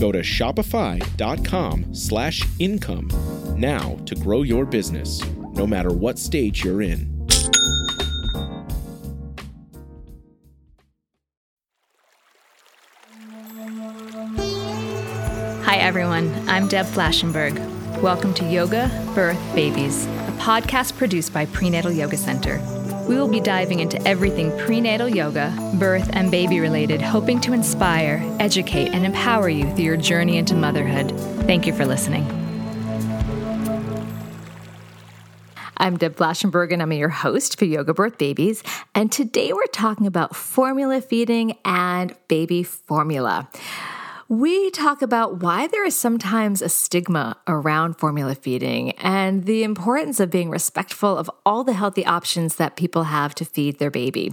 Go to shopify.com slash income now to grow your business, no matter what stage you're in. Hi, everyone. I'm Deb Flashenberg. Welcome to Yoga, Birth, Babies, a podcast produced by Prenatal Yoga Center. We will be diving into everything prenatal yoga, birth, and baby related, hoping to inspire, educate, and empower you through your journey into motherhood. Thank you for listening. I'm Deb Flashenberg, and I'm your host for Yoga Birth Babies. And today we're talking about formula feeding and baby formula. We talk about why there is sometimes a stigma around formula feeding and the importance of being respectful of all the healthy options that people have to feed their baby.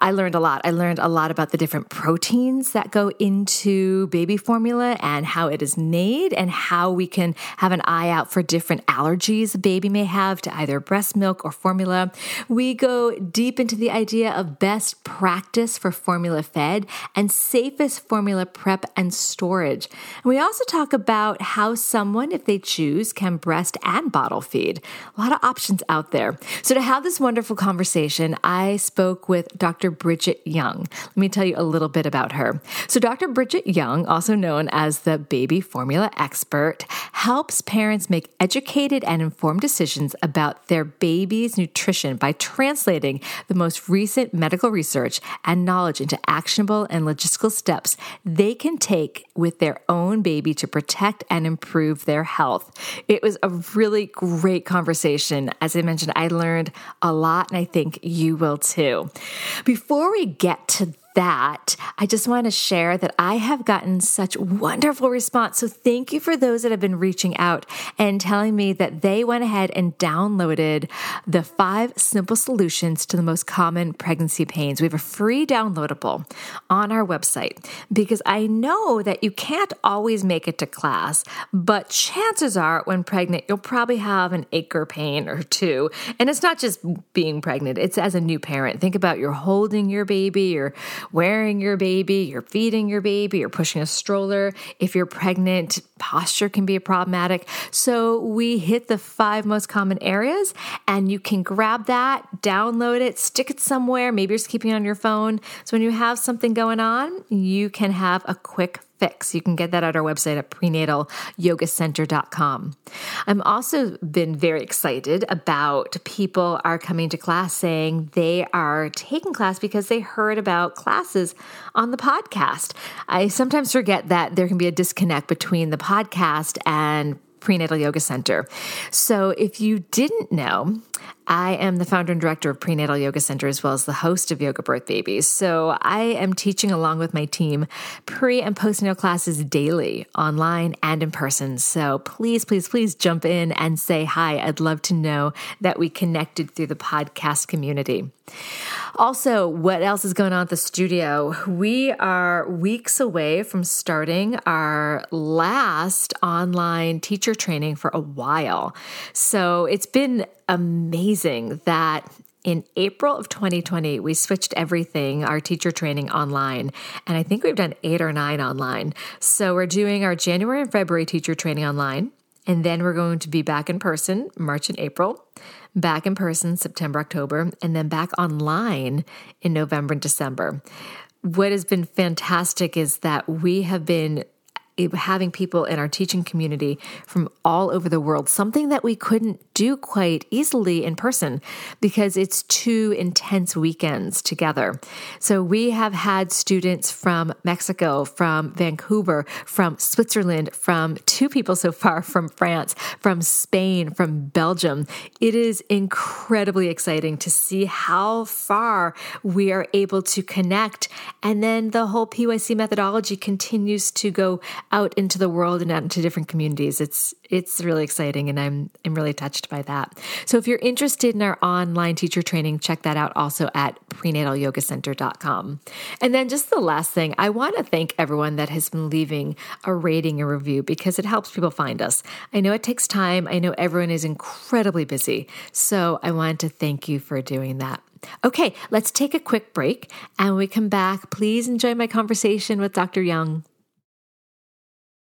I learned a lot. I learned a lot about the different proteins that go into baby formula and how it is made and how we can have an eye out for different allergies a baby may have to either breast milk or formula. We go deep into the idea of best practice for formula fed and safest formula prep and storage. And we also talk about how someone, if they choose, can breast and bottle feed. A lot of options out there. So, to have this wonderful conversation, I spoke with Dr. Bridget Young. Let me tell you a little bit about her. So, Dr. Bridget Young, also known as the baby formula expert, helps parents make educated and informed decisions about their baby's nutrition by translating the most recent medical research and knowledge into actionable and logistical steps they can take with their own baby to protect and improve their health. It was a really great conversation. As I mentioned, I learned a lot, and I think you will too. Before we get to that, I just want to share that I have gotten such wonderful response. So thank you for those that have been reaching out and telling me that they went ahead and downloaded the five simple solutions to the most common pregnancy pains. We have a free downloadable on our website because I know that you can't always make it to class, but chances are when pregnant, you'll probably have an ache or pain or two. And it's not just being pregnant, it's as a new parent. Think about you're holding your baby, you're wearing your baby, you're feeding your baby, you're pushing a stroller. If you're pregnant, posture can be problematic. So we hit the five most common areas and you can grab that, download it, stick it somewhere. Maybe you're just keeping it on your phone. So when you have something going on, you can have a quick fix. You can get that at our website at prenatalyogacenter.com. I'm also been very excited about people are coming to class saying they are taking class because they heard about classes on the podcast. I sometimes forget that there can be a disconnect between the podcast and Prenatal Yoga Center. So, if you didn't know, I am the founder and director of Prenatal Yoga Center as well as the host of Yoga Birth Babies. So, I am teaching along with my team pre and postnatal classes daily, online and in person. So, please, please, please jump in and say hi. I'd love to know that we connected through the podcast community. Also, what else is going on at the studio? We are weeks away from starting our last online teacher training for a while. So it's been amazing that in April of 2020, we switched everything, our teacher training online. And I think we've done eight or nine online. So we're doing our January and February teacher training online. And then we're going to be back in person March and April back in person September, October, and then back online in November and December. What has been fantastic is that we have been having people in our teaching community from all over the world, something that we couldn't do quite easily in person because it's two intense weekends together. So we have had students from Mexico, from Vancouver, from Switzerland, from two people so far from France, from Spain, from Belgium. It is incredibly exciting to see how far we are able to connect. And then the whole PYC methodology continues to go out into the world and out into different communities. It's it's really exciting and I'm I'm really touched by that. So if you're interested in our online teacher training, check that out also at prenatalyogacenter.com. And then just the last thing, I want to thank everyone that has been leaving a rating and review because it helps people find us. I know it takes time. I know everyone is incredibly busy. So I want to thank you for doing that. Okay, let's take a quick break and we come back. Please enjoy my conversation with Dr. Young.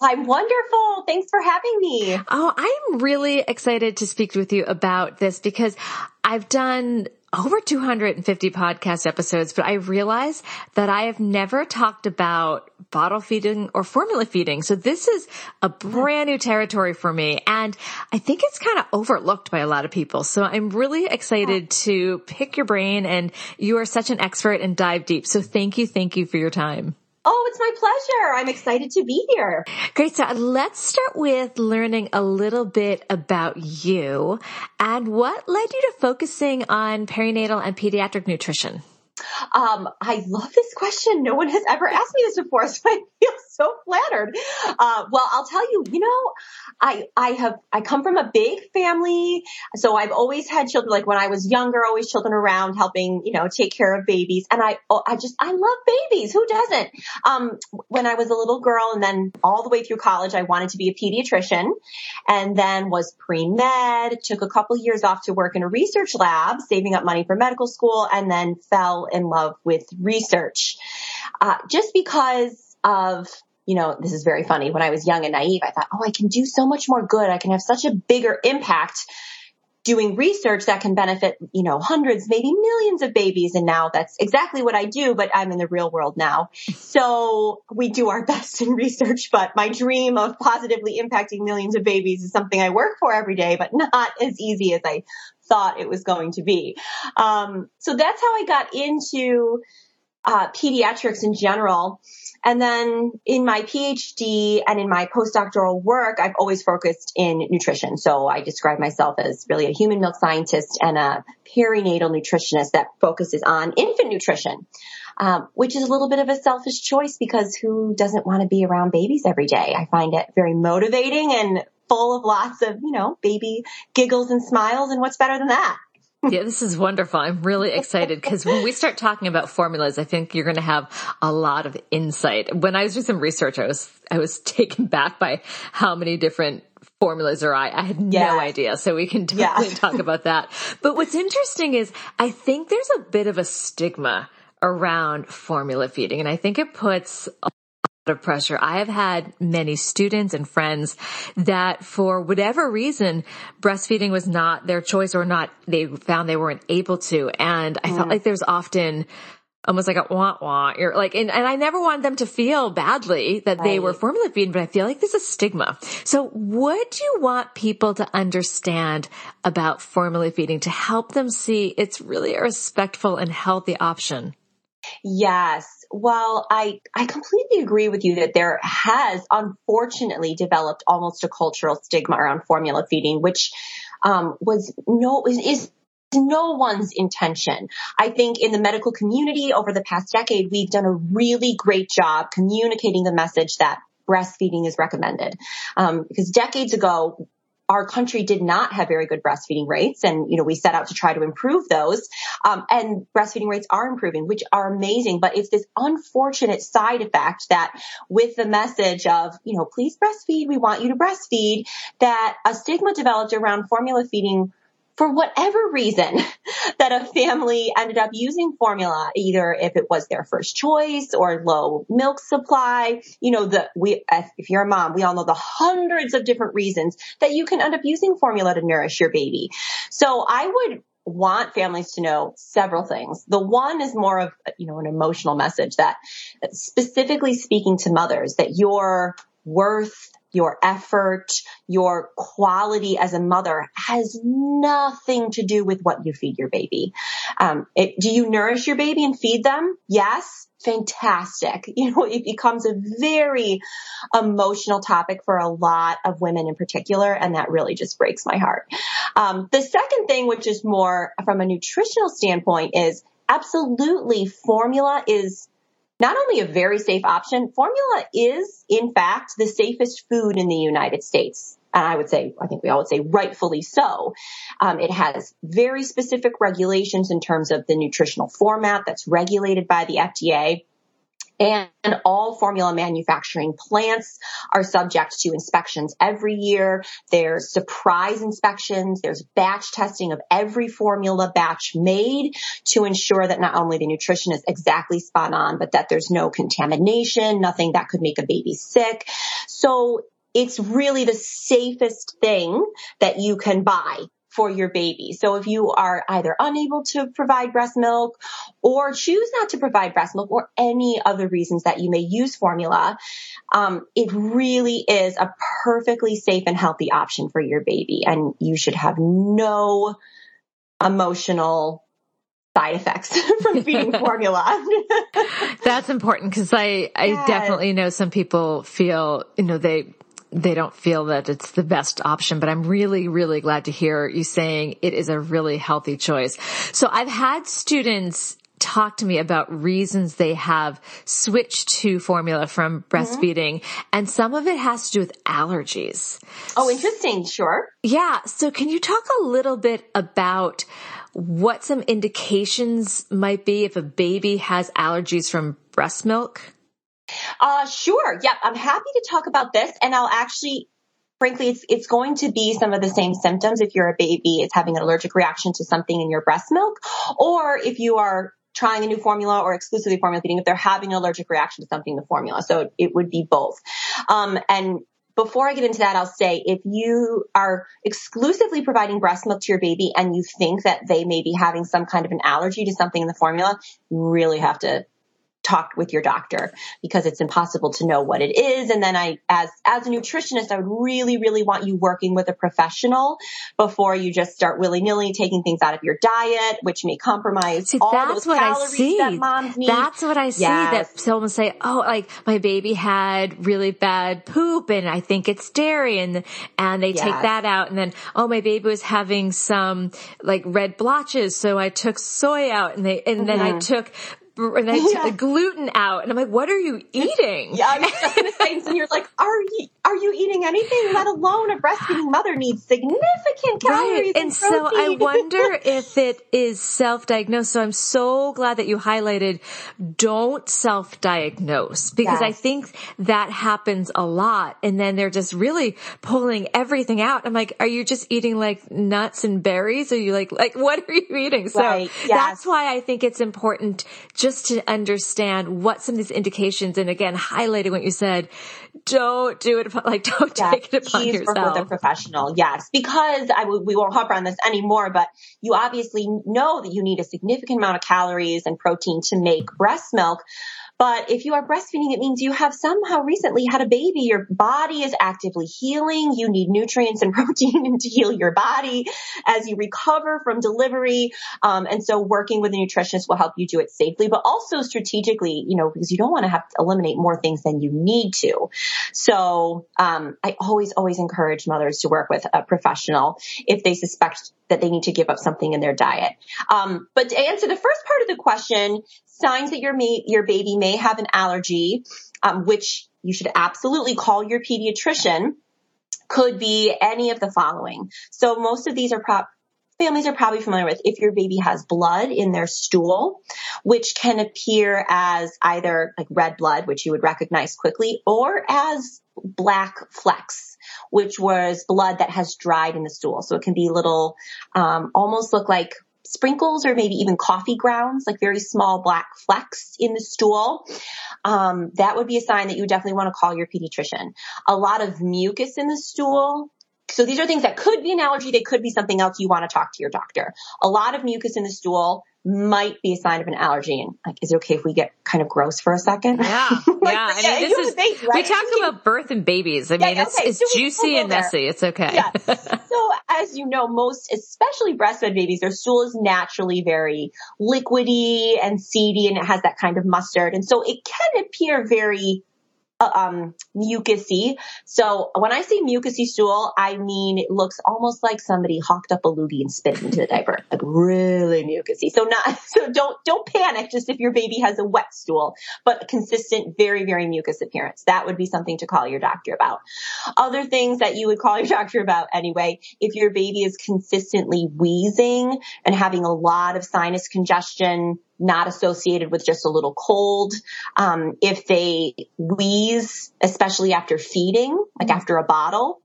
I'm wonderful. Thanks for having me. Oh, I'm really excited to speak with you about this because I've done over 250 podcast episodes, but I realize that I have never talked about bottle feeding or formula feeding. So this is a brand new territory for me. And I think it's kind of overlooked by a lot of people. So I'm really excited to pick your brain and you are such an expert and dive deep. So thank you. Thank you for your time. Oh, it's my pleasure. I'm excited to be here. Great. So let's start with learning a little bit about you and what led you to focusing on perinatal and pediatric nutrition. Um, I love this question. No one has ever asked me this before, so I feel so flattered. Uh, well, I'll tell you, you know, I, I have, I come from a big family. So I've always had children, like when I was younger, always children around helping, you know, take care of babies. And I, oh, I just, I love babies. Who doesn't? Um, when I was a little girl and then all the way through college, I wanted to be a pediatrician and then was pre-med, took a couple years off to work in a research lab, saving up money for medical school and then fell in love with research. Uh, just because of you know, this is very funny. When I was young and naive, I thought, oh, I can do so much more good. I can have such a bigger impact doing research that can benefit, you know, hundreds, maybe millions of babies. And now that's exactly what I do, but I'm in the real world now. So we do our best in research, but my dream of positively impacting millions of babies is something I work for every day, but not as easy as I thought it was going to be. Um, so that's how I got into uh, pediatrics in general. And then in my PhD and in my postdoctoral work, I've always focused in nutrition. So I describe myself as really a human milk scientist and a perinatal nutritionist that focuses on infant nutrition, um, which is a little bit of a selfish choice because who doesn't want to be around babies every day? I find it very motivating and full of lots of, you know, baby giggles and smiles. And what's better than that? Yeah, this is wonderful. I'm really excited because when we start talking about formulas, I think you're going to have a lot of insight. When I was doing some research, I was, I was taken back by how many different formulas are I. I had no idea. So we can definitely yeah. talk about that. But what's interesting is I think there's a bit of a stigma around formula feeding and I think it puts of pressure. I have had many students and friends that for whatever reason, breastfeeding was not their choice or not, they found they weren't able to. And I mm. felt like there's often almost like a wah wah. You're like, and, and I never wanted them to feel badly that right. they were formula feeding, but I feel like there's a stigma. So what do you want people to understand about formula feeding to help them see it's really a respectful and healthy option? Yes. Well, I, I completely agree with you that there has unfortunately developed almost a cultural stigma around formula feeding, which, um, was no, is, is no one's intention. I think in the medical community over the past decade, we've done a really great job communicating the message that breastfeeding is recommended. Um, because decades ago, our country did not have very good breastfeeding rates and you know we set out to try to improve those Um, and breastfeeding rates are improving, which are amazing. But it's this unfortunate side effect that with the message of, you know, please breastfeed, we want you to breastfeed, that a stigma developed around formula feeding for whatever reason that a family ended up using formula, either if it was their first choice or low milk supply, you know, the, we, if you're a mom, we all know the hundreds of different reasons that you can end up using formula to nourish your baby. So I would want families to know several things. The one is more of, you know, an emotional message that specifically speaking to mothers that your worth your effort, your quality as a mother has nothing to do with what you feed your baby. Um, it, do you nourish your baby and feed them? Yes. Fantastic. You know, it becomes a very emotional topic for a lot of women in particular, and that really just breaks my heart. Um, the second thing, which is more from a nutritional standpoint, is absolutely formula is not only a very safe option, formula is in fact the safest food in the United States. And I would say, I think we all would say rightfully so. Um, it has very specific regulations in terms of the nutritional format that's regulated by the FDA and all formula manufacturing plants are subject to inspections every year. There's surprise inspections. There's batch testing of every formula batch made to ensure that not only the nutrition is exactly spot on, but that there's no contamination, nothing that could make a baby sick. So it's really the safest thing that you can buy for your baby. So if you are either unable to provide breast milk or choose not to provide breast milk or any other reasons that you may use formula, um, it really is a perfectly safe and healthy option for your baby. And you should have no emotional side effects from feeding formula. That's important because I, I yes. definitely know some people feel, you know, they, they don't feel that it's the best option, but I'm really, really glad to hear you saying it is a really healthy choice. So I've had students talk to me about reasons they have switched to formula from breastfeeding mm-hmm. and some of it has to do with allergies. Oh, interesting. Sure. Yeah. So can you talk a little bit about what some indications might be if a baby has allergies from breast milk? Uh, sure. Yeah, I'm happy to talk about this and I'll actually frankly, it's, it's going to be some of the same symptoms if you're a baby is having an allergic reaction to something in your breast milk, or if you are trying a new formula or exclusively formula feeding, if they're having an allergic reaction to something in the formula. So it would be both. Um, and before I get into that, I'll say if you are exclusively providing breast milk to your baby and you think that they may be having some kind of an allergy to something in the formula, you really have to talk with your doctor because it's impossible to know what it is. And then I, as, as a nutritionist, I would really, really want you working with a professional before you just start willy nilly taking things out of your diet, which may compromise see, all that's those what calories I see. that moms need. That's what I see yes. that someone say, Oh, like my baby had really bad poop and I think it's dairy and, and they yes. take that out. And then, Oh, my baby was having some like red blotches. So I took soy out and they, and mm-hmm. then I mm-hmm. took and I yeah. the gluten out, and I'm like, "What are you eating?" Yeah, I'm just gonna say, and you're like, "Are you are you eating anything? Let alone a breastfeeding mother needs significant calories right. and, and so I wonder if it is self-diagnosed. So I'm so glad that you highlighted don't self-diagnose because yes. I think that happens a lot, and then they're just really pulling everything out. I'm like, "Are you just eating like nuts and berries? Are you like like what are you eating?" So right. yes. that's why I think it's important just to understand what some of these indications and again, highlighting what you said, don't do it, like don't take it upon yourself. Work with a professional. Yes. Because I w- we won't hop on this anymore, but you obviously know that you need a significant amount of calories and protein to make breast milk. But if you are breastfeeding, it means you have somehow recently had a baby. Your body is actively healing. You need nutrients and protein to heal your body as you recover from delivery. Um, and so working with a nutritionist will help you do it safely, but also strategically, you know, because you don't want to have to eliminate more things than you need to. So, um, I always, always encourage mothers to work with a professional if they suspect that they need to give up something in their diet. Um, but to answer the first part of the question, signs that your ma- your baby may have an allergy, um, which you should absolutely call your pediatrician, could be any of the following. So most of these are prop families are probably familiar with if your baby has blood in their stool, which can appear as either like red blood, which you would recognize quickly, or as black flecks, which was blood that has dried in the stool. So it can be little, um, almost look like sprinkles or maybe even coffee grounds, like very small black flecks in the stool. Um, that would be a sign that you definitely want to call your pediatrician. A lot of mucus in the stool so these are things that could be an allergy. They could be something else you want to talk to your doctor. A lot of mucus in the stool might be a sign of an allergy. And like, is it okay if we get kind of gross for a second? Yeah. like, yeah. I mean, this is, baby, right? we talk about birth and babies. I mean, yeah, okay, it's, it's so juicy and messy. It's okay. Yeah. so as you know, most, especially breastfed babies, their stool is naturally very liquidy and seedy and it has that kind of mustard. And so it can appear very um, mucusy. So when I say mucusy stool, I mean it looks almost like somebody hawked up a loogie and spit it into the diaper, like really mucusy. So not so don't don't panic just if your baby has a wet stool, but consistent, very very mucus appearance. That would be something to call your doctor about. Other things that you would call your doctor about anyway, if your baby is consistently wheezing and having a lot of sinus congestion not associated with just a little cold. Um, if they wheeze, especially after feeding, like after a bottle,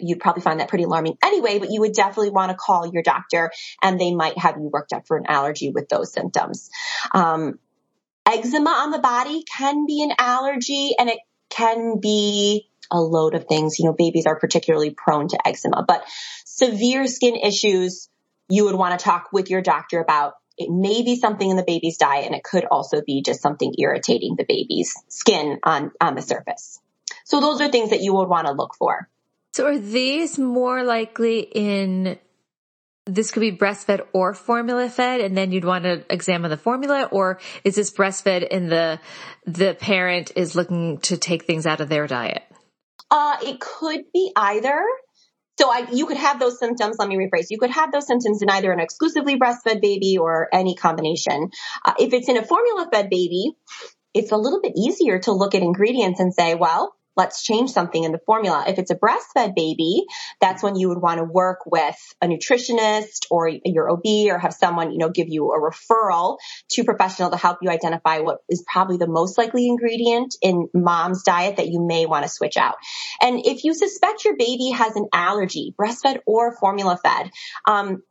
you'd probably find that pretty alarming anyway, but you would definitely want to call your doctor and they might have you worked up for an allergy with those symptoms. Um, eczema on the body can be an allergy and it can be a load of things. You know, babies are particularly prone to eczema, but severe skin issues you would want to talk with your doctor about it may be something in the baby's diet and it could also be just something irritating the baby's skin on, on the surface. So those are things that you would want to look for. So are these more likely in this could be breastfed or formula fed and then you'd want to examine the formula or is this breastfed and the the parent is looking to take things out of their diet? Uh, it could be either. So I, you could have those symptoms. Let me rephrase. You could have those symptoms in either an exclusively breastfed baby or any combination. Uh, if it's in a formula fed baby, it's a little bit easier to look at ingredients and say, well, let's change something in the formula. If it's a breastfed baby, that's when you would want to work with a nutritionist or your OB or have someone, you know, give you a referral to professional to help you identify what is probably the most likely ingredient in mom's diet that you may want to switch out. And if you suspect your baby has an allergy, breastfed or formula fed, um,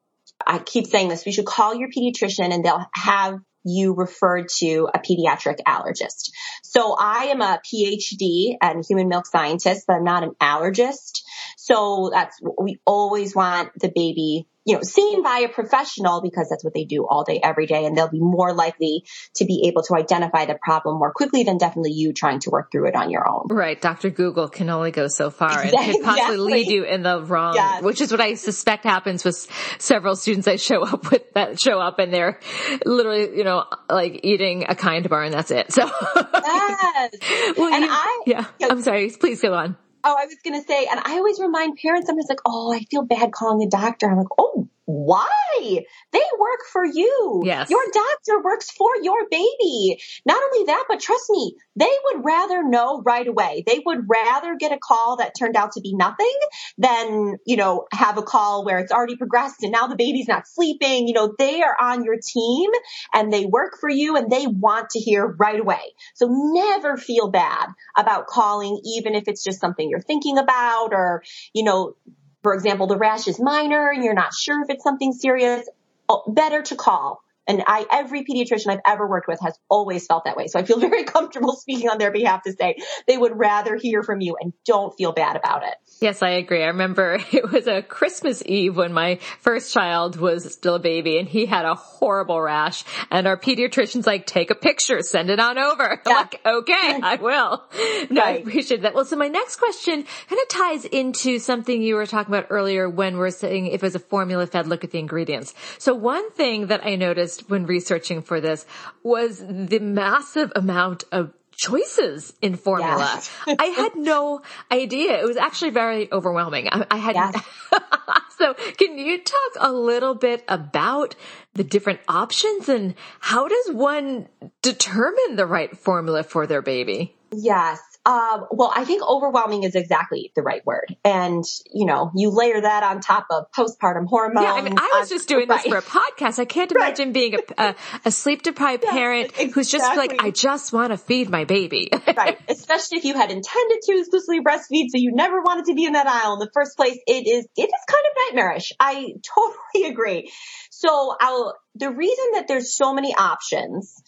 I keep saying this, we should call your pediatrician and they'll have you referred to a pediatric allergist. So I am a PhD and human milk scientist, but I'm not an allergist. So that's we always want the baby you know, seen by a professional because that's what they do all day, every day. And they'll be more likely to be able to identify the problem more quickly than definitely you trying to work through it on your own. Right. Dr. Google can only go so far and could possibly lead you in the wrong, yes. which is what I suspect happens with several students I show up with that show up and they're literally, you know, like eating a kind bar and that's it. So. yes. well, and you, I, yeah, I'm sorry. Please go on. Oh, I was going to say, and I always remind parents, I'm just like, oh, I feel bad calling a doctor. I'm like, oh, why? They work for you. Yes. Your doctor works for your baby. Not only that, but trust me, they would rather know right away. They would rather get a call that turned out to be nothing than, you know, have a call where it's already progressed and now the baby's not sleeping. You know, they are on your team and they work for you and they want to hear right away. So never feel bad about calling, even if it's just something you're thinking about or, you know, for example, the rash is minor and you're not sure if it's something serious, oh, better to call. And I, every pediatrician I've ever worked with has always felt that way. So I feel very comfortable speaking on their behalf to say they would rather hear from you and don't feel bad about it. Yes, I agree. I remember it was a Christmas Eve when my first child was still a baby and he had a horrible rash and our pediatrician's like, take a picture, send it on over. Yeah. like, okay, I will. No, right. I appreciate that. Well, so my next question kind of ties into something you were talking about earlier when we're saying if it was a formula fed, look at the ingredients. So one thing that I noticed when researching for this was the massive amount of choices in formula. Yes. I had no idea. It was actually very overwhelming. I, I had. Yes. so can you talk a little bit about the different options and how does one determine the right formula for their baby? Yes. Um, well, I think overwhelming is exactly the right word. And, you know, you layer that on top of postpartum hormones. Yeah, I mean, I was just doing right. this for a podcast. I can't imagine right. being a, a, a sleep deprived yeah, parent exactly. who's just like, I just want to feed my baby. right. Especially if you had intended to exclusively breastfeed, so you never wanted to be in that aisle in the first place. It is, it is kind of nightmarish. I totally agree. So I'll, the reason that there's so many options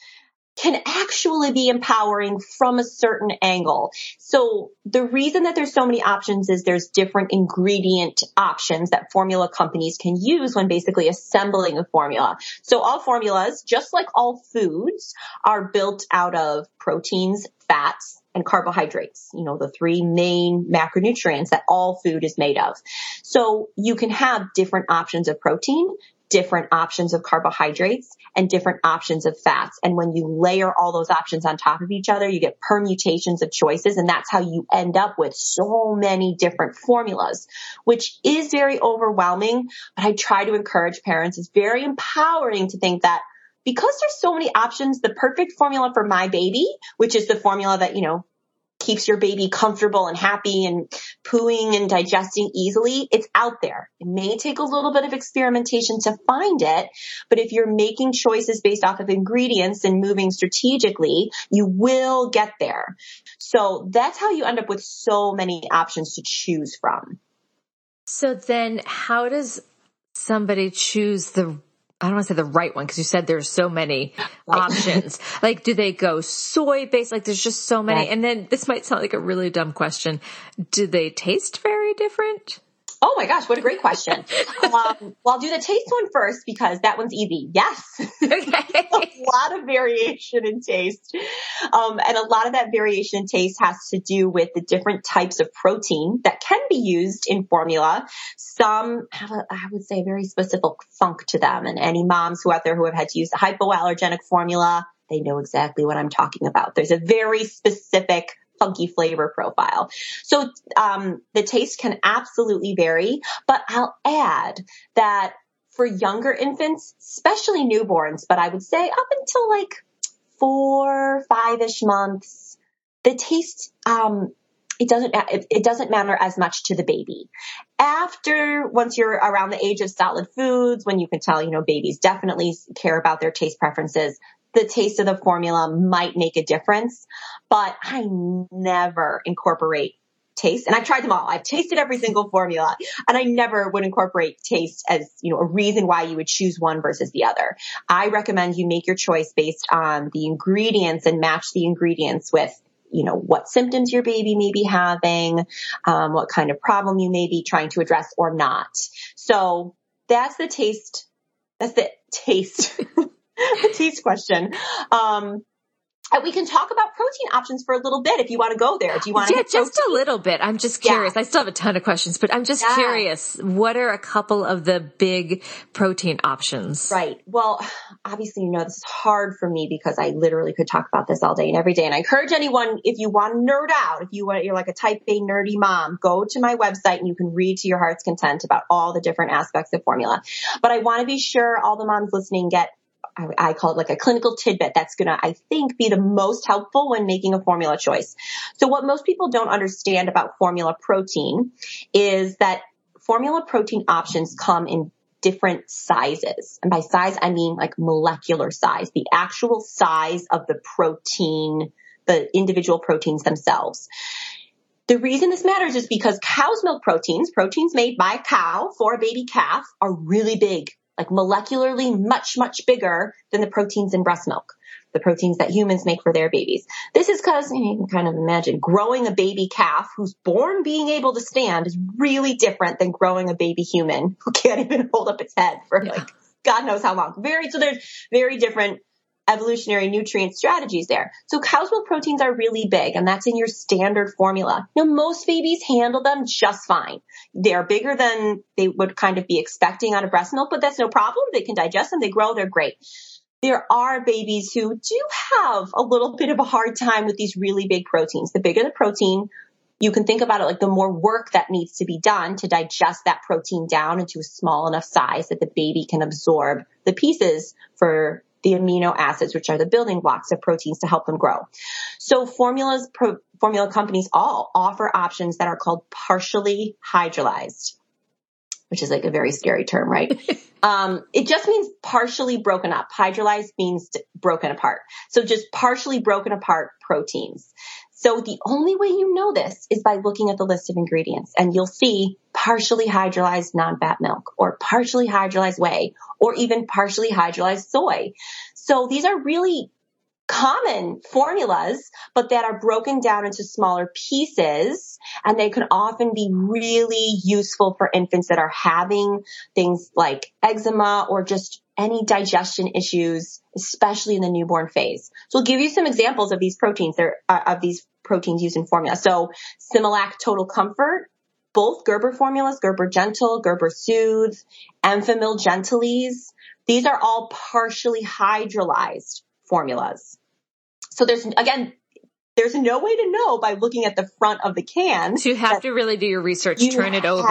can actually be empowering from a certain angle. So the reason that there's so many options is there's different ingredient options that formula companies can use when basically assembling a formula. So all formulas, just like all foods, are built out of proteins, fats, and carbohydrates, you know, the three main macronutrients that all food is made of. So you can have different options of protein, different options of carbohydrates and different options of fats. And when you layer all those options on top of each other, you get permutations of choices. And that's how you end up with so many different formulas, which is very overwhelming. But I try to encourage parents. It's very empowering to think that because there's so many options, the perfect formula for my baby, which is the formula that, you know, keeps your baby comfortable and happy and pooing and digesting easily, it's out there. It may take a little bit of experimentation to find it, but if you're making choices based off of ingredients and moving strategically, you will get there. So that's how you end up with so many options to choose from. So then how does somebody choose the I don't want to say the right one because you said there's so many right. options. like, do they go soy based? Like, there's just so many. And then this might sound like a really dumb question. Do they taste very different? Oh my gosh, what a great question. um, well, I'll do the taste one first because that one's easy. Yes. Okay. a lot of variation in taste. Um, and a lot of that variation in taste has to do with the different types of protein that can be used in formula. Some have a, I would say, a very specific funk to them. And any moms who out there who have had to use a hypoallergenic formula, they know exactly what I'm talking about. There's a very specific funky flavor profile. So um, the taste can absolutely vary, but I'll add that for younger infants, especially newborns, but I would say up until like four, five-ish months, the taste um, it doesn't it, it, doesn't matter as much to the baby. After once you're around the age of solid foods, when you can tell, you know, babies definitely care about their taste preferences, the taste of the formula might make a difference, but I never incorporate taste. And I've tried them all. I've tasted every single formula and I never would incorporate taste as, you know, a reason why you would choose one versus the other. I recommend you make your choice based on the ingredients and match the ingredients with you know, what symptoms your baby may be having, um, what kind of problem you may be trying to address or not. So that's the taste. That's the taste. taste question. Um, and we can talk about protein options for a little bit if you want to go there. Do you want to? Yeah, just a little bit. I'm just curious. Yeah. I still have a ton of questions, but I'm just yeah. curious. What are a couple of the big protein options? Right. Well, obviously, you know, this is hard for me because I literally could talk about this all day and every day. And I encourage anyone, if you want to nerd out, if you want, you're like a type A nerdy mom, go to my website and you can read to your heart's content about all the different aspects of formula. But I want to be sure all the moms listening get I, I call it like a clinical tidbit that's going to, I think, be the most helpful when making a formula choice. So what most people don't understand about formula protein is that formula protein options come in different sizes. And by size, I mean like molecular size, the actual size of the protein, the individual proteins themselves. The reason this matters is because cow's milk proteins, proteins made by a cow for a baby calf, are really big like molecularly much, much bigger than the proteins in breast milk, the proteins that humans make for their babies. This is because you, know, you can kind of imagine growing a baby calf who's born being able to stand is really different than growing a baby human who can't even hold up its head for yeah. like God knows how long. Very, so there's very different evolutionary nutrient strategies there. So cow's milk proteins are really big and that's in your standard formula. Now most babies handle them just fine. They're bigger than they would kind of be expecting out of breast milk, but that's no problem. They can digest them. They grow. They're great. There are babies who do have a little bit of a hard time with these really big proteins. The bigger the protein, you can think about it like the more work that needs to be done to digest that protein down into a small enough size that the baby can absorb the pieces for the amino acids, which are the building blocks of proteins to help them grow. So formulas, pro, formula companies all offer options that are called partially hydrolyzed which is like a very scary term, right? um, it just means partially broken up. Hydrolyzed means broken apart. So just partially broken apart proteins. So the only way you know this is by looking at the list of ingredients and you'll see partially hydrolyzed non-fat milk or partially hydrolyzed whey or even partially hydrolyzed soy. So these are really common formulas, but that are broken down into smaller pieces. And they can often be really useful for infants that are having things like eczema or just any digestion issues, especially in the newborn phase. So we'll give you some examples of these proteins there, uh, of these proteins used in formula. So Similac Total Comfort, both Gerber formulas, Gerber Gentle, Gerber Soothe, Enfamil Gentlease. These are all partially hydrolyzed formulas. So there's, again, there's no way to know by looking at the front of the can. So you have to really do your research, turn it over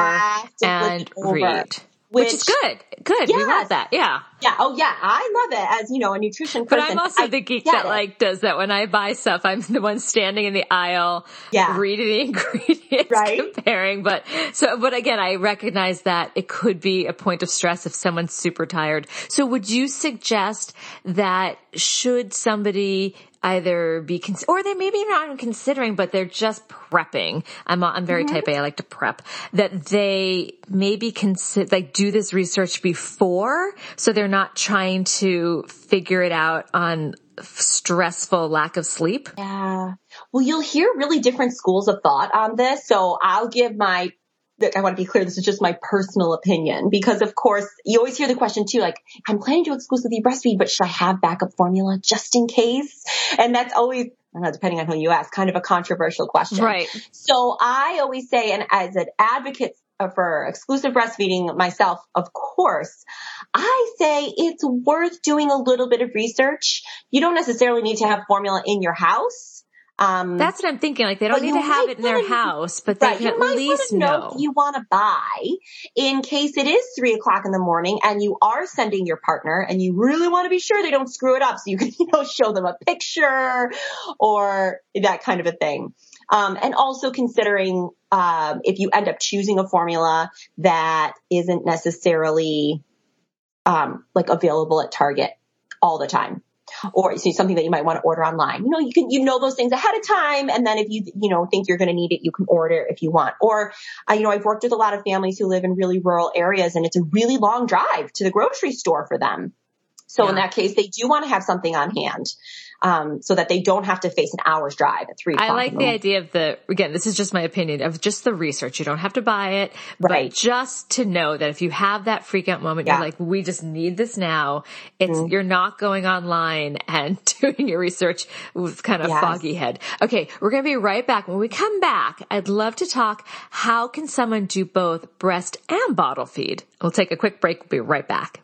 and it over. read. Which, which, is good. Good. Yes. We want that. Yeah. Yeah. Oh yeah. I love it as, you know, a nutrition person. But I'm also I the geek that it. like does that when I buy stuff. I'm the one standing in the aisle, yeah. reading the ingredients, right? comparing. But so, but again, I recognize that it could be a point of stress if someone's super tired. So would you suggest that should somebody either be, cons- or they maybe not even considering, but they're just prepping. I'm, I'm very mm-hmm. type A. I like to prep that they maybe consider, like do this research before. So they're not trying to figure it out on stressful lack of sleep. Yeah. Well, you'll hear really different schools of thought on this. So I'll give my I want to be clear, this is just my personal opinion because of course you always hear the question too, like, I'm planning to exclusively breastfeed, but should I have backup formula just in case? And that's always, know, depending on who you ask, kind of a controversial question. Right. So I always say, and as an advocate for exclusive breastfeeding myself, of course, I say it's worth doing a little bit of research. You don't necessarily need to have formula in your house um, That's what I'm thinking. Like they don't need to have it in their house, but they right, can at least know, know. you want to buy in case it is three o'clock in the morning and you are sending your partner and you really want to be sure they don't screw it up. So you can, you know, show them a picture or that kind of a thing. Um, and also considering, um, if you end up choosing a formula that isn't necessarily, um, like available at Target all the time or so something that you might want to order online. You know, you can, you know those things ahead of time. And then if you, you know, think you're going to need it, you can order if you want. Or, uh, you know, I've worked with a lot of families who live in really rural areas and it's a really long drive to the grocery store for them. So yeah. in that case, they do want to have something on hand um, so that they don't have to face an hour's drive at three. I like the idea of the again. This is just my opinion of just the research. You don't have to buy it, right. but just to know that if you have that freak out moment, yeah. you're like, we just need this now. It's mm-hmm. you're not going online and doing your research with kind of yes. foggy head. Okay, we're gonna be right back. When we come back, I'd love to talk. How can someone do both breast and bottle feed? We'll take a quick break. We'll be right back.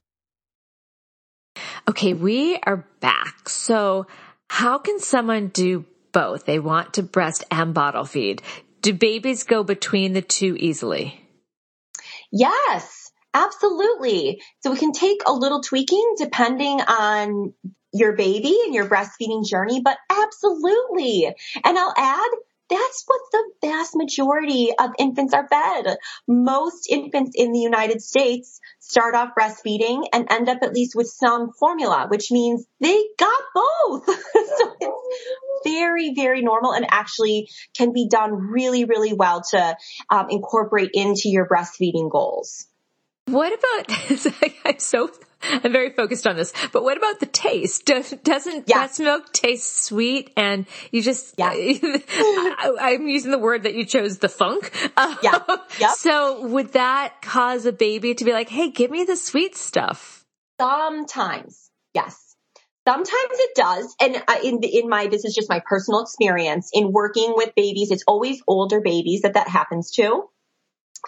Okay, we are back. So, how can someone do both? They want to breast and bottle feed. Do babies go between the two easily? Yes, absolutely. So we can take a little tweaking depending on your baby and your breastfeeding journey, but absolutely. And I'll add that's what the vast majority of infants are fed. Most infants in the United States start off breastfeeding and end up at least with some formula, which means they got both. so it's very, very normal and actually can be done really, really well to um, incorporate into your breastfeeding goals. What about, I'm so I'm very focused on this. But what about the taste? Does, doesn't yeah. breast milk taste sweet? And you just, yeah. I, am using the word that you chose, the funk. Yeah. Yep. So would that cause a baby to be like, hey, give me the sweet stuff? Sometimes. Yes. Sometimes it does. And uh, in, in my, this is just my personal experience in working with babies. It's always older babies that that happens to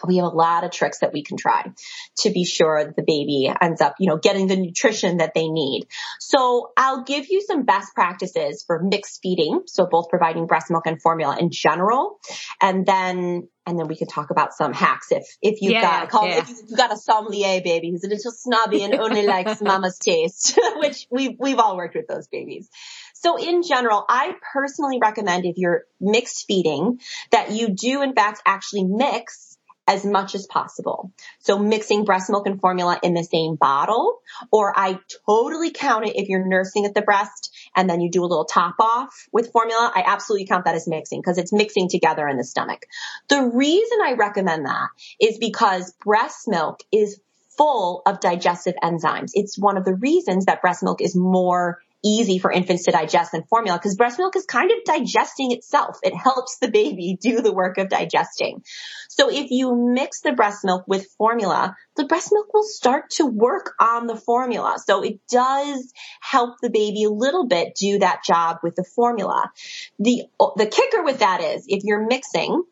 we have a lot of tricks that we can try to be sure that the baby ends up, you know, getting the nutrition that they need. So I'll give you some best practices for mixed feeding. So both providing breast milk and formula in general. And then, and then we can talk about some hacks if, if you've yeah, got, call, yeah. if you've got a sommelier baby who's a little snobby and only likes mama's taste, which we've, we've all worked with those babies. So in general, I personally recommend if you're mixed feeding that you do in fact actually mix as much as possible. So mixing breast milk and formula in the same bottle, or I totally count it if you're nursing at the breast and then you do a little top off with formula. I absolutely count that as mixing because it's mixing together in the stomach. The reason I recommend that is because breast milk is full of digestive enzymes. It's one of the reasons that breast milk is more easy for infants to digest than formula because breast milk is kind of digesting itself. It helps the baby do the work of digesting. So if you mix the breast milk with formula, the breast milk will start to work on the formula. So it does help the baby a little bit do that job with the formula. The, the kicker with that is if you're mixing,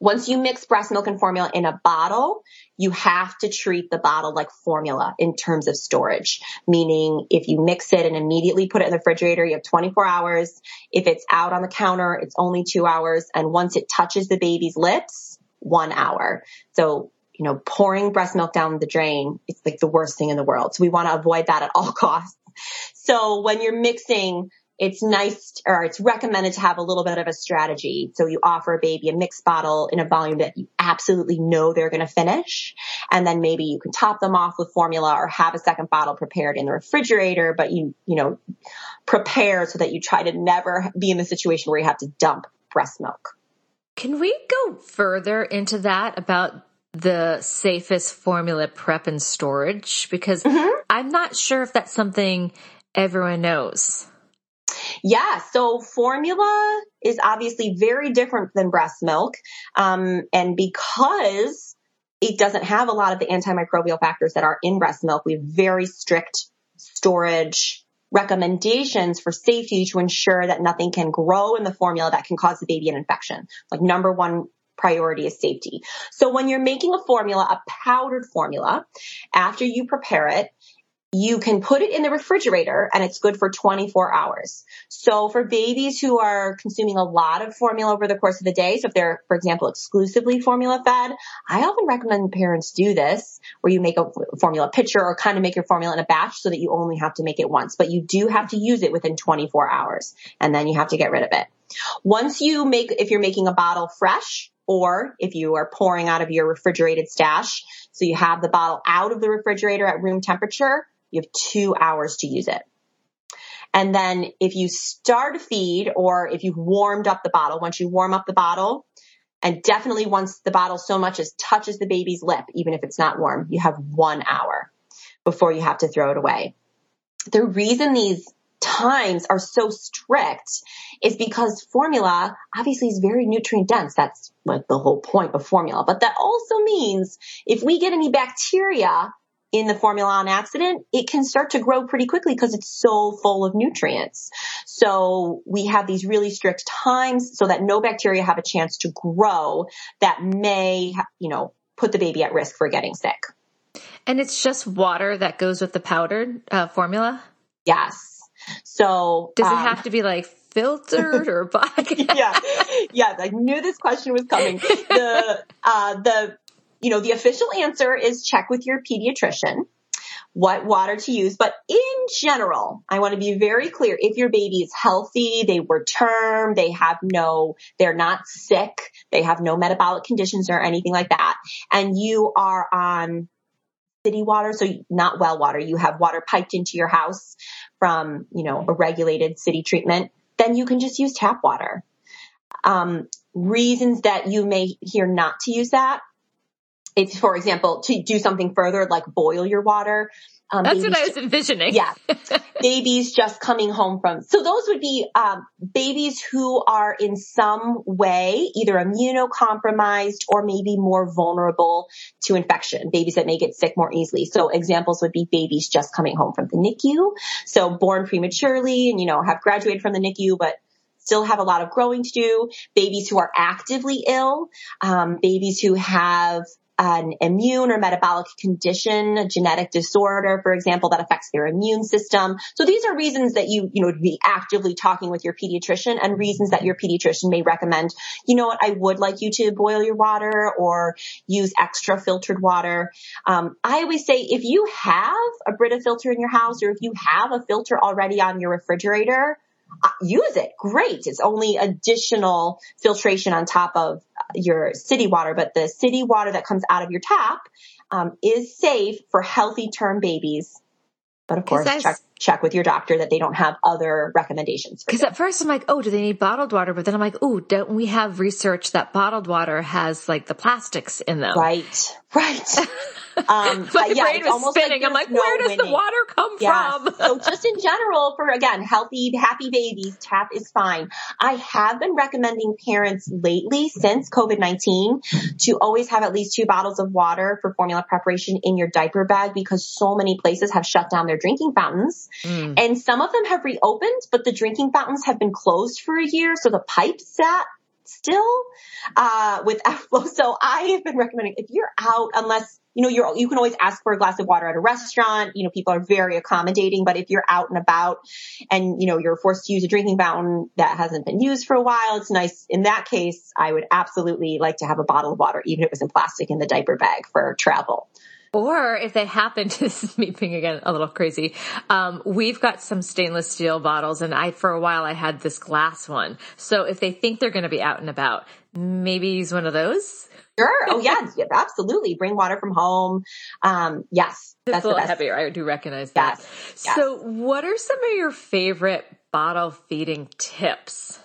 once you mix breast milk and formula in a bottle, you have to treat the bottle like formula in terms of storage. Meaning if you mix it and immediately put it in the refrigerator, you have 24 hours. If it's out on the counter, it's only two hours. And once it touches the baby's lips, one hour. So you know, pouring breast milk down the drain, it's like the worst thing in the world. So we want to avoid that at all costs. So when you're mixing it's nice or it's recommended to have a little bit of a strategy. So you offer a baby a mixed bottle in a volume that you absolutely know they're going to finish. And then maybe you can top them off with formula or have a second bottle prepared in the refrigerator, but you, you know, prepare so that you try to never be in the situation where you have to dump breast milk. Can we go further into that about the safest formula prep and storage? Because mm-hmm. I'm not sure if that's something everyone knows. Yeah. So formula is obviously very different than breast milk. Um, and because it doesn't have a lot of the antimicrobial factors that are in breast milk, we have very strict storage recommendations for safety to ensure that nothing can grow in the formula that can cause the baby an infection. Like number one priority is safety. So when you're making a formula, a powdered formula, after you prepare it, you can put it in the refrigerator and it's good for 24 hours. So for babies who are consuming a lot of formula over the course of the day, so if they're, for example, exclusively formula fed, I often recommend parents do this where you make a formula pitcher or kind of make your formula in a batch so that you only have to make it once, but you do have to use it within 24 hours and then you have to get rid of it. Once you make, if you're making a bottle fresh, or if you are pouring out of your refrigerated stash, so you have the bottle out of the refrigerator at room temperature, you have two hours to use it. And then if you start a feed or if you've warmed up the bottle, once you warm up the bottle, and definitely once the bottle so much as touches the baby's lip, even if it's not warm, you have one hour before you have to throw it away. The reason these times are so strict is because formula obviously is very nutrient dense. That's like the whole point of formula. But that also means if we get any bacteria in the formula on accident, it can start to grow pretty quickly because it's so full of nutrients. So we have these really strict times so that no bacteria have a chance to grow that may, you know, put the baby at risk for getting sick. And it's just water that goes with the powdered uh, formula? Yes. So does it um, have to be like filtered or black? yeah. Yeah. I knew this question was coming. The, uh, the you know, the official answer is check with your pediatrician what water to use. But in general, I want to be very clear. If your baby is healthy, they were term, they have no, they're not sick, they have no metabolic conditions or anything like that, and you are on city water, so not well water, you have water piped into your house from, you know, a regulated city treatment, then you can just use tap water. Um, reasons that you may hear not to use that if, for example, to do something further, like boil your water, Um, That's what I was envisioning. yeah. babies just coming home from. So those would be um, babies who are in some way either immunocompromised or maybe more vulnerable to infection. Babies that may get sick more easily. So examples would be babies just coming home from the NICU. So born prematurely and, you know, have graduated from the NICU, but still have a lot of growing to do. Babies who are actively ill, um, babies who have an immune or metabolic condition, a genetic disorder, for example, that affects their immune system. So these are reasons that you, you know, be actively talking with your pediatrician and reasons that your pediatrician may recommend, you know what, I would like you to boil your water or use extra filtered water. Um, I always say if you have a Brita filter in your house or if you have a filter already on your refrigerator, uh, use it. Great. It's only additional filtration on top of your city water, but the city water that comes out of your tap um, is safe for healthy term babies. But of course, check check with your doctor that they don't have other recommendations. Because at first I'm like, oh, do they need bottled water? But then I'm like, oh, don't we have research that bottled water has like the plastics in them? Right, right. Um, My yeah, brain was spinning. Like I'm like, no where does winning. the water come yes. from? so just in general, for again, healthy, happy babies, tap is fine. I have been recommending parents lately since COVID-19 to always have at least two bottles of water for formula preparation in your diaper bag because so many places have shut down their drinking fountains. Mm. And some of them have reopened, but the drinking fountains have been closed for a year. So the pipes sat still uh, with outflow. So I have been recommending if you're out, unless you know you're you can always ask for a glass of water at a restaurant. You know people are very accommodating, but if you're out and about and you know you're forced to use a drinking fountain that hasn't been used for a while, it's nice. In that case, I would absolutely like to have a bottle of water, even if it was in plastic in the diaper bag for travel. Or if they happen to, this is me being again a little crazy, um, we've got some stainless steel bottles and I, for a while I had this glass one. So if they think they're going to be out and about, maybe use one of those. Sure. Oh yeah, absolutely. Bring water from home. Um, yes. It's that's a little heavier. I do recognize that. Yes. Yes. So what are some of your favorite bottle feeding tips?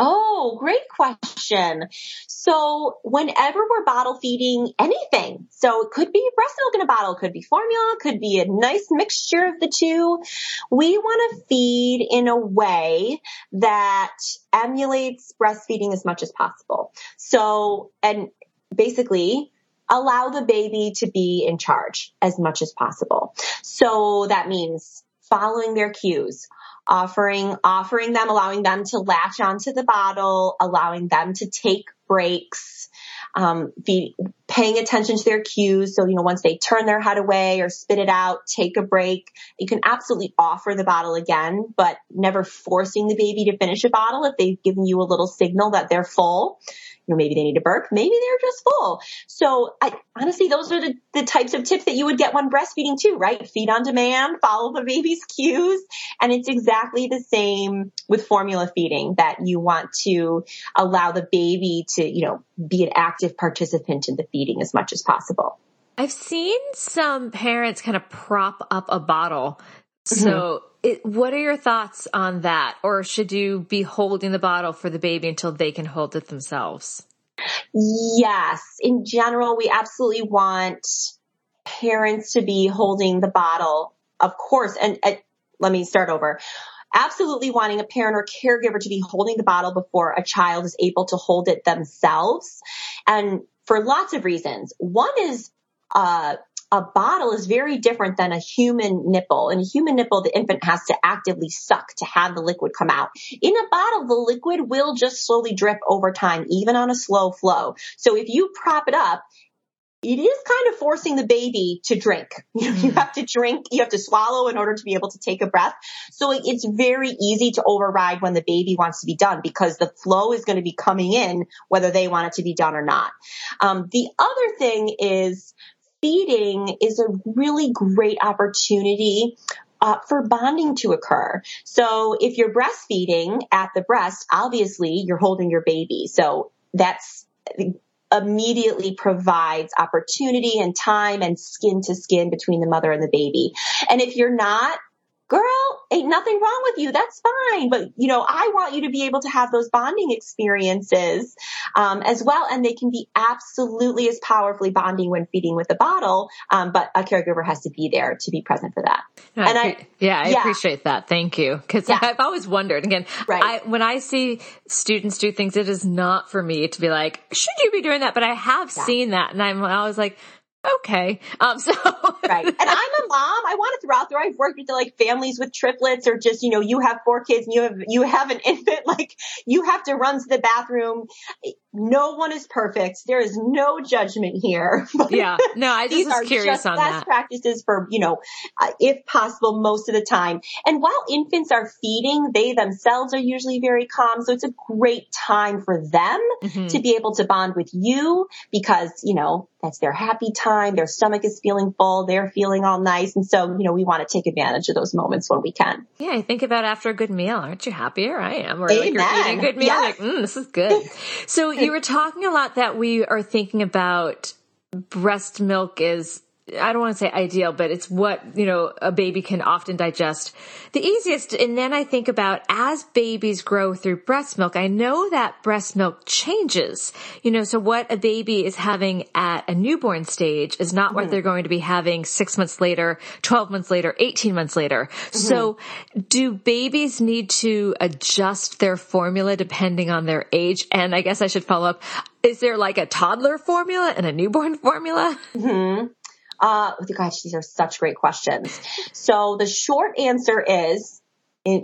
Oh, great question. So whenever we're bottle feeding anything, so it could be breast milk in a bottle, could be formula, could be a nice mixture of the two. We want to feed in a way that emulates breastfeeding as much as possible. So, and basically, allow the baby to be in charge as much as possible. So that means following their cues, offering, offering them, allowing them to latch onto the bottle, allowing them to take breaks, um, be paying attention to their cues. So, you know, once they turn their head away or spit it out, take a break. You can absolutely offer the bottle again, but never forcing the baby to finish a bottle if they've given you a little signal that they're full know, maybe they need a burp, maybe they're just full. So I honestly, those are the, the types of tips that you would get when breastfeeding too, right? Feed on demand, follow the baby's cues. And it's exactly the same with formula feeding that you want to allow the baby to, you know, be an active participant in the feeding as much as possible. I've seen some parents kind of prop up a bottle. Mm-hmm. So it, what are your thoughts on that? Or should you be holding the bottle for the baby until they can hold it themselves? Yes. In general, we absolutely want parents to be holding the bottle, of course. And, and let me start over. Absolutely wanting a parent or caregiver to be holding the bottle before a child is able to hold it themselves. And for lots of reasons. One is, uh, a bottle is very different than a human nipple. In a human nipple, the infant has to actively suck to have the liquid come out. In a bottle, the liquid will just slowly drip over time, even on a slow flow. So if you prop it up, it is kind of forcing the baby to drink. You, know, you have to drink, you have to swallow in order to be able to take a breath. So it's very easy to override when the baby wants to be done because the flow is going to be coming in whether they want it to be done or not. Um, the other thing is feeding is a really great opportunity uh, for bonding to occur. So if you're breastfeeding at the breast, obviously you're holding your baby. So that's immediately provides opportunity and time and skin to skin between the mother and the baby. And if you're not, girl, ain't nothing wrong with you. That's fine. But, you know, I want you to be able to have those bonding experiences um, as well. And they can be absolutely as powerfully bonding when feeding with a bottle. Um, but a caregiver has to be there to be present for that. No, and I, I, yeah, I yeah. appreciate that. Thank you. Cause yeah. I've always wondered again, right. I, when I see students do things, it is not for me to be like, should you be doing that? But I have yeah. seen that and I'm always like, okay. Um, so right. And I'm a mom. I want to throw out there. I've worked with like families with triplets or just, you know, you have four kids and you have, you have an infant, like you have to run to the bathroom. No one is perfect. There is no judgment here. yeah. No, I just was curious on best that. practices for, you know, uh, if possible, most of the time. And while infants are feeding, they themselves are usually very calm. So it's a great time for them mm-hmm. to be able to bond with you because, you know, that's their happy time. Their stomach is feeling full. They're feeling all nice. And so, you know, we want to take advantage of those moments when we can. Yeah. I think about after a good meal. Aren't you happier? I am. Or Amen. like you're eating a good meal. Yes. Like, mm, this is good. so you were talking a lot that we are thinking about breast milk is I don't want to say ideal, but it's what, you know, a baby can often digest the easiest. And then I think about as babies grow through breast milk, I know that breast milk changes, you know, so what a baby is having at a newborn stage is not mm-hmm. what they're going to be having six months later, 12 months later, 18 months later. Mm-hmm. So do babies need to adjust their formula depending on their age? And I guess I should follow up. Is there like a toddler formula and a newborn formula? Mm-hmm. Uh, oh gosh, these are such great questions. So the short answer is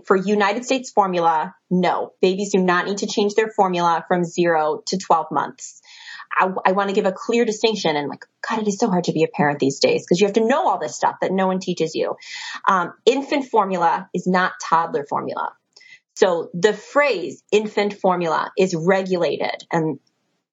for United States formula, no, babies do not need to change their formula from zero to 12 months. I, I want to give a clear distinction and like, God, it is so hard to be a parent these days because you have to know all this stuff that no one teaches you. Um, infant formula is not toddler formula. So the phrase infant formula is regulated and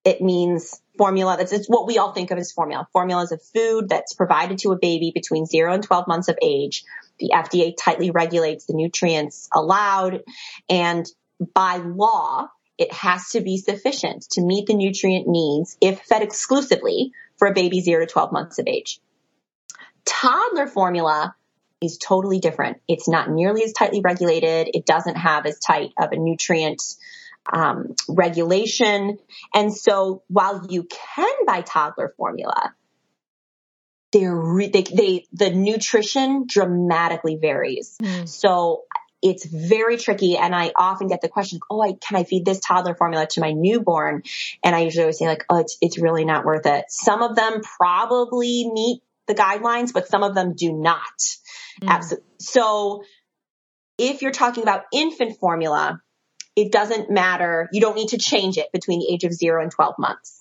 it means formula. That's it's what we all think of as formula. Formula is a food that's provided to a baby between zero and 12 months of age. The FDA tightly regulates the nutrients allowed and by law, it has to be sufficient to meet the nutrient needs if fed exclusively for a baby zero to 12 months of age. Toddler formula is totally different. It's not nearly as tightly regulated. It doesn't have as tight of a nutrient um, regulation. And so while you can buy toddler formula, they're re- they, they the nutrition dramatically varies. Mm. So it's very tricky. And I often get the question, Oh, I, can I feed this toddler formula to my newborn? And I usually always say like, Oh, it's, it's really not worth it. Some of them probably meet the guidelines, but some of them do not. Mm. Absolutely. So if you're talking about infant formula, it doesn't matter. You don't need to change it between the age of zero and 12 months.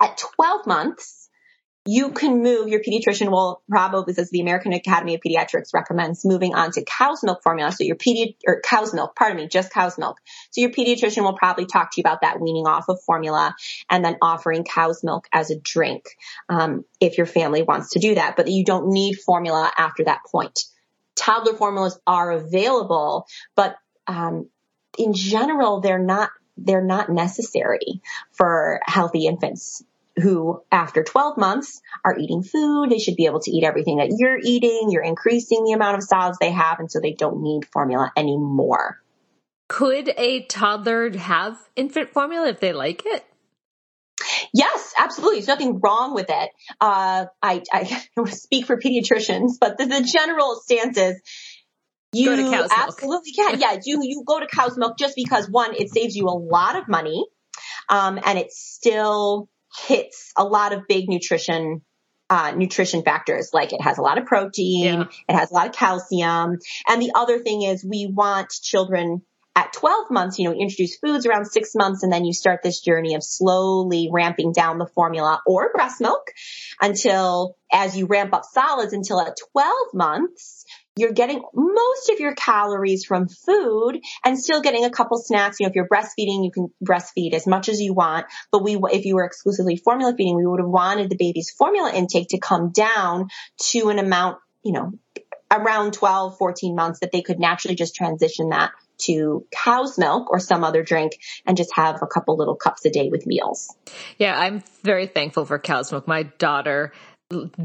At 12 months, you can move, your pediatrician will probably, as the American Academy of Pediatrics recommends, moving on to cow's milk formula. So your pedi, or cow's milk, pardon me, just cow's milk. So your pediatrician will probably talk to you about that weaning off of formula and then offering cow's milk as a drink, um, if your family wants to do that. But you don't need formula after that point. Toddler formulas are available, but um, in general, they're not they're not necessary for healthy infants who after 12 months are eating food. They should be able to eat everything that you're eating. You're increasing the amount of solids they have. And so they don't need formula anymore. Could a toddler have infant formula if they like it? Yes, absolutely. There's nothing wrong with it. Uh, I, I, I speak for pediatricians, but the, the general stance is you absolutely can. Yeah, you you go to cow's milk just because one, it saves you a lot of money, um, and it still hits a lot of big nutrition uh, nutrition factors. Like it has a lot of protein, yeah. it has a lot of calcium, and the other thing is we want children at 12 months, you know, introduce foods around six months and then you start this journey of slowly ramping down the formula or breast milk until as you ramp up solids until at 12 months, you're getting most of your calories from food and still getting a couple snacks. You know, if you're breastfeeding, you can breastfeed as much as you want. But we, if you were exclusively formula feeding, we would have wanted the baby's formula intake to come down to an amount, you know, around 12, 14 months that they could naturally just transition that to cow's milk or some other drink and just have a couple little cups a day with meals. Yeah, I'm very thankful for cow's milk. My daughter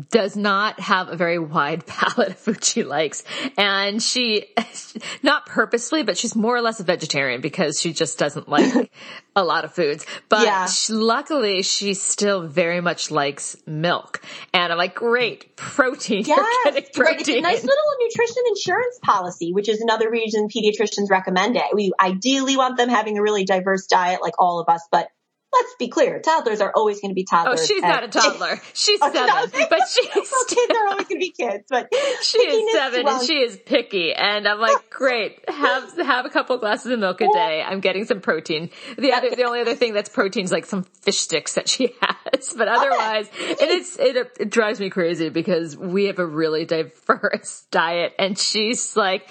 does not have a very wide palate of food she likes. And she, not purposely, but she's more or less a vegetarian because she just doesn't like a lot of foods. But Yeah. she- luckily she still very much likes milk. And I'm like, great, protein. Yes, getting right. It's a protein. nice little nutrition insurance policy, which is another reason pediatricians recommend it. We ideally want them having a really diverse diet like all of us, but let's be clear, toddlers are always going to be oh, toddlers. Oh, she's not a toddler. She's Oh, she's seven, but she's well, kids are always going to be kids, but she is seven well, and she is picky. And I'm like, great, have have a couple glasses of milk a day. I'm getting some protein. The other, the only other thing that's protein is like some fish sticks that she has. But otherwise, and it's it, it drives me crazy because we have a really diverse diet, and she's like.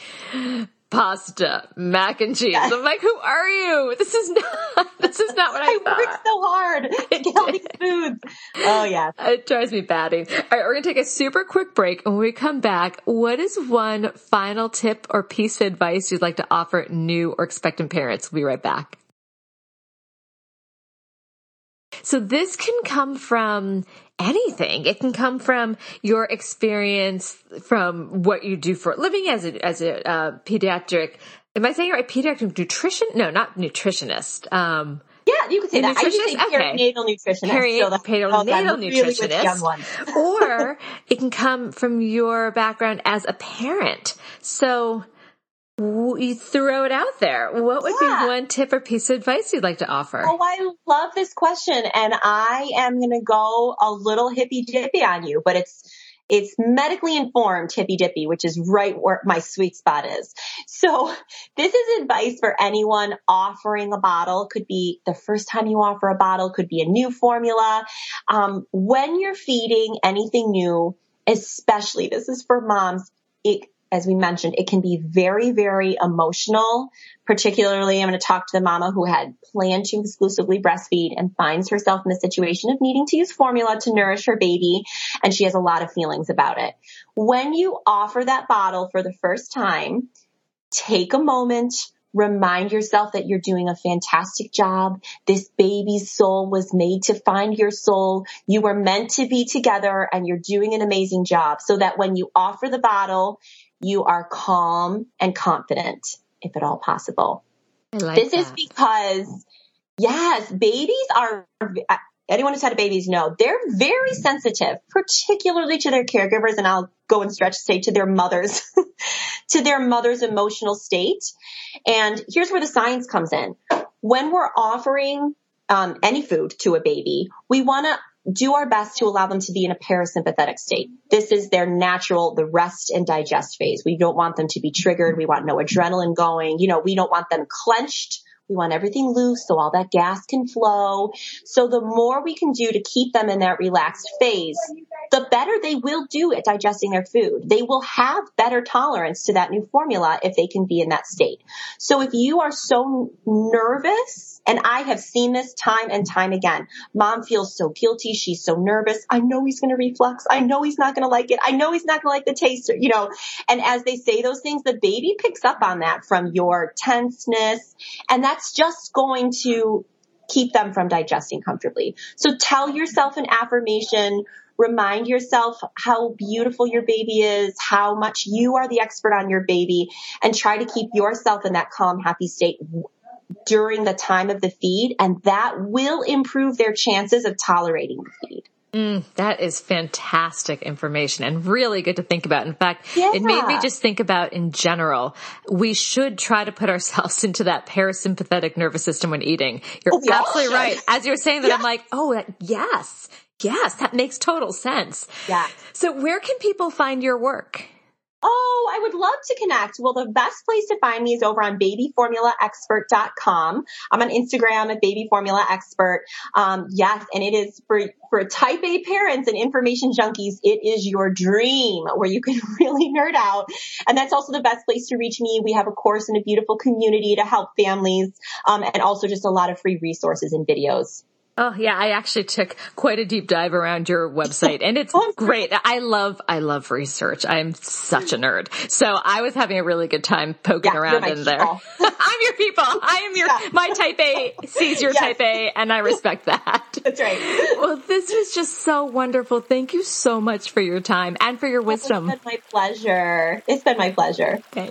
Pasta, mac and cheese. I'm like, who are you? This is not, this is not what I, I thought. worked so hard to get all these foods. Oh yeah. It drives me batty. All right, we're going to take a super quick break. And when we come back, what is one final tip or piece of advice you'd like to offer new or expectant parents? We'll be right back. So this can come from anything. It can come from your experience, from what you do for a living as a, as a uh, pediatric. Am I saying right? Pediatric nutrition? No, not nutritionist. Um, Yeah, you could say that. I say nutritionist? Okay. perinatal nutritionist. Peri- so perinatal really nutritionist, ones. or it can come from your background as a parent. So you throw it out there. What would Yeah. be one tip or piece of advice you'd like to offer? Oh, I love this question, and I am going to go a little hippy dippy on you, but it's it's medically informed hippy dippy, which is right where my sweet spot is. So this is advice for anyone offering a bottle. Could be the first time you offer a bottle, could be a new formula. Um, when you're feeding anything new, especially this is for moms, it as we mentioned, it can be very, very emotional. Particularly, I'm going to talk to the mama who had planned to exclusively breastfeed and finds herself in the situation of needing to use formula to nourish her baby. And she has a lot of feelings about it. When you offer that bottle for the first time, take a moment, remind yourself that you're doing a fantastic job. This baby's soul was made to find your soul. You were meant to be together and you're doing an amazing job so that when you offer the bottle, you are calm and confident, if at all possible. Like This is because, yes, babies are, anyone who's had a babies know, they're very sensitive, particularly to their caregivers, and I'll go and stretch to say to their mothers, to their mother's emotional state. And here's where the science comes in. When we're offering um, any food to a baby, we want to do our best to allow them to be in a parasympathetic state. This is their natural, the rest and digest phase. We don't want them to be triggered. We want no adrenaline going. You know, we don't want them clenched. We want everything loose so all that gas can flow. So the more we can do to keep them in that relaxed phase, the better they will do at digesting their food. They will have better tolerance to that new formula if they can be in that state. So if you are so nervous, and I have seen this time and time again, mom feels so guilty. She's so nervous. I know he's going to reflux. I know he's not going to like it. I know he's not going to like the taste, you know, and as they say those things, the baby picks up on that from your tenseness. And that's just going to keep them from digesting comfortably. So tell yourself an affirmation. Remind yourself how beautiful your baby is, how much you are the expert on your baby, and try to keep yourself in that calm, happy state during the time of the feed. And that will improve their chances of tolerating the feed. Mm, that is fantastic information and really good to think about. In fact, it made me just think about in general, we should try to put ourselves into that parasympathetic nervous system when eating. You're Oh, we absolutely right. As you're saying that, I'm like, oh, yes, yes, that makes total sense. Yeah. So where can people find your work? Oh, I would love to connect. Well, the best place to find me is over on babyformulaexpert.com. I'm on Instagram at babyformulaexpert. Um, yes, and it is for, for type A parents and information junkies, it is your dream where you can really nerd out. And that's also the best place to reach me. We have a course and a beautiful community to help families, um, and also just a lot of free resources and videos. Oh yeah, I actually took quite a deep dive around your website and it's oh, great. I love, I love research. I'm such a nerd. So I was having a really good time poking Yeah, around in there. I'm your people. I am your yeah. my type A sees your yes. type A, and I respect that. That's right. Well, this was just so wonderful. Thank you so much for your time and for your wisdom. It's been my pleasure. It's been my pleasure. Okay.